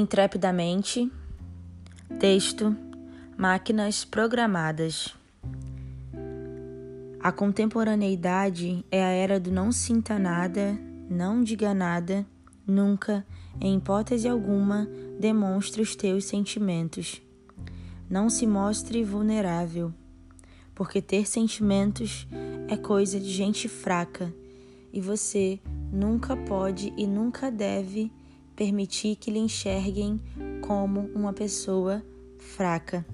intrepidamente. Texto: Máquinas programadas. A contemporaneidade é a era do não sinta nada, não diga nada, nunca, em hipótese alguma, demonstre os teus sentimentos. Não se mostre vulnerável, porque ter sentimentos é coisa de gente fraca e você nunca pode e nunca deve permitir que lhe enxerguem como uma pessoa fraca.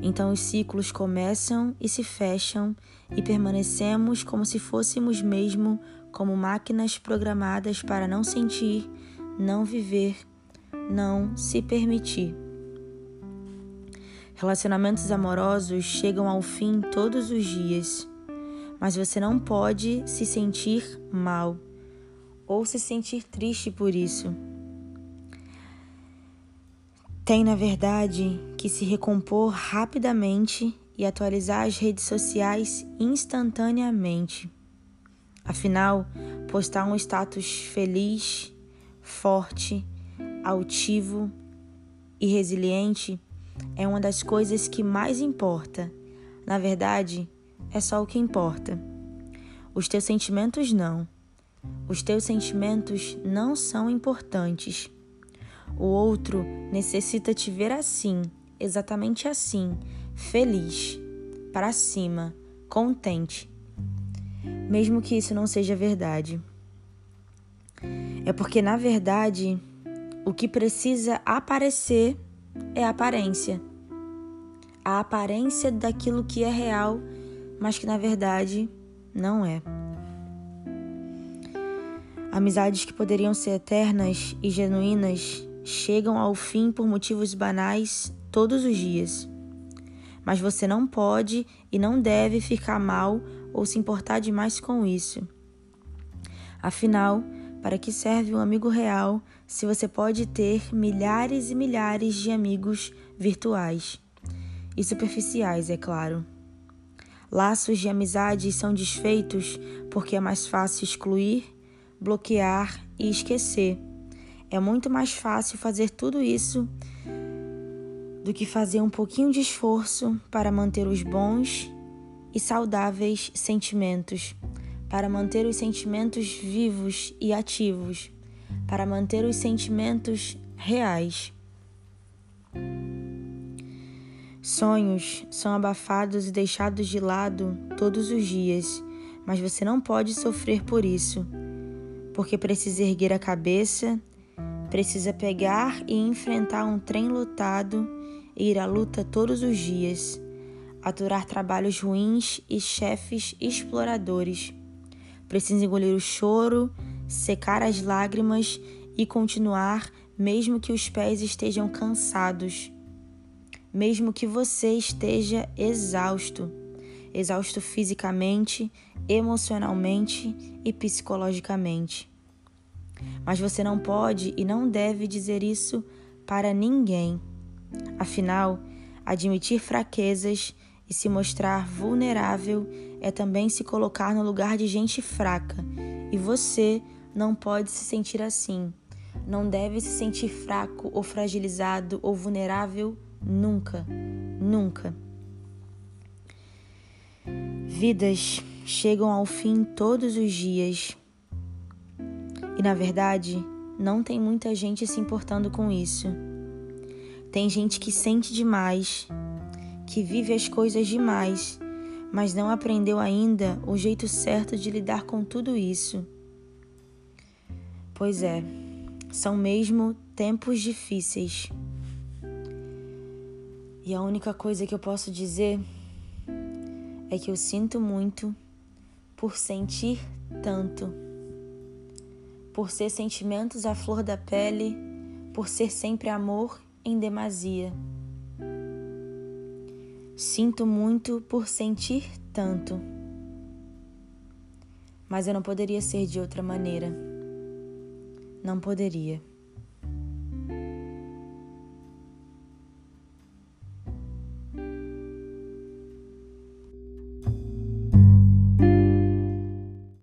Então os ciclos começam e se fecham e permanecemos como se fôssemos mesmo como máquinas programadas para não sentir, não viver, não se permitir. Relacionamentos amorosos chegam ao fim todos os dias, mas você não pode se sentir mal ou se sentir triste por isso. Tem, na verdade, que se recompor rapidamente e atualizar as redes sociais instantaneamente. Afinal, postar um status feliz, forte, altivo e resiliente é uma das coisas que mais importa. Na verdade, é só o que importa. Os teus sentimentos não. Os teus sentimentos não são importantes. O outro necessita te ver assim, exatamente assim, feliz, para cima, contente. Mesmo que isso não seja verdade. É porque, na verdade, o que precisa aparecer é a aparência. A aparência daquilo que é real, mas que na verdade não é. Amizades que poderiam ser eternas e genuínas chegam ao fim por motivos banais todos os dias. Mas você não pode e não deve ficar mal ou se importar demais com isso. Afinal, para que serve um amigo real se você pode ter milhares e milhares de amigos virtuais? E superficiais, é claro. Laços de amizade são desfeitos porque é mais fácil excluir, bloquear e esquecer é muito mais fácil fazer tudo isso do que fazer um pouquinho de esforço para manter os bons e saudáveis sentimentos, para manter os sentimentos vivos e ativos, para manter os sentimentos reais. Sonhos são abafados e deixados de lado todos os dias, mas você não pode sofrer por isso, porque precisa erguer a cabeça Precisa pegar e enfrentar um trem lotado e ir à luta todos os dias, aturar trabalhos ruins e chefes exploradores. Precisa engolir o choro, secar as lágrimas e continuar, mesmo que os pés estejam cansados, mesmo que você esteja exausto exausto fisicamente, emocionalmente e psicologicamente. Mas você não pode e não deve dizer isso para ninguém. Afinal, admitir fraquezas e se mostrar vulnerável é também se colocar no lugar de gente fraca, e você não pode se sentir assim. Não deve se sentir fraco ou fragilizado ou vulnerável nunca, nunca. Vidas chegam ao fim todos os dias e na verdade, não tem muita gente se importando com isso. Tem gente que sente demais, que vive as coisas demais, mas não aprendeu ainda o jeito certo de lidar com tudo isso. Pois é, são mesmo tempos difíceis. E a única coisa que eu posso dizer é que eu sinto muito por sentir tanto por ser sentimentos à flor da pele, por ser sempre amor em demasia. Sinto muito por sentir tanto, mas eu não poderia ser de outra maneira. Não poderia.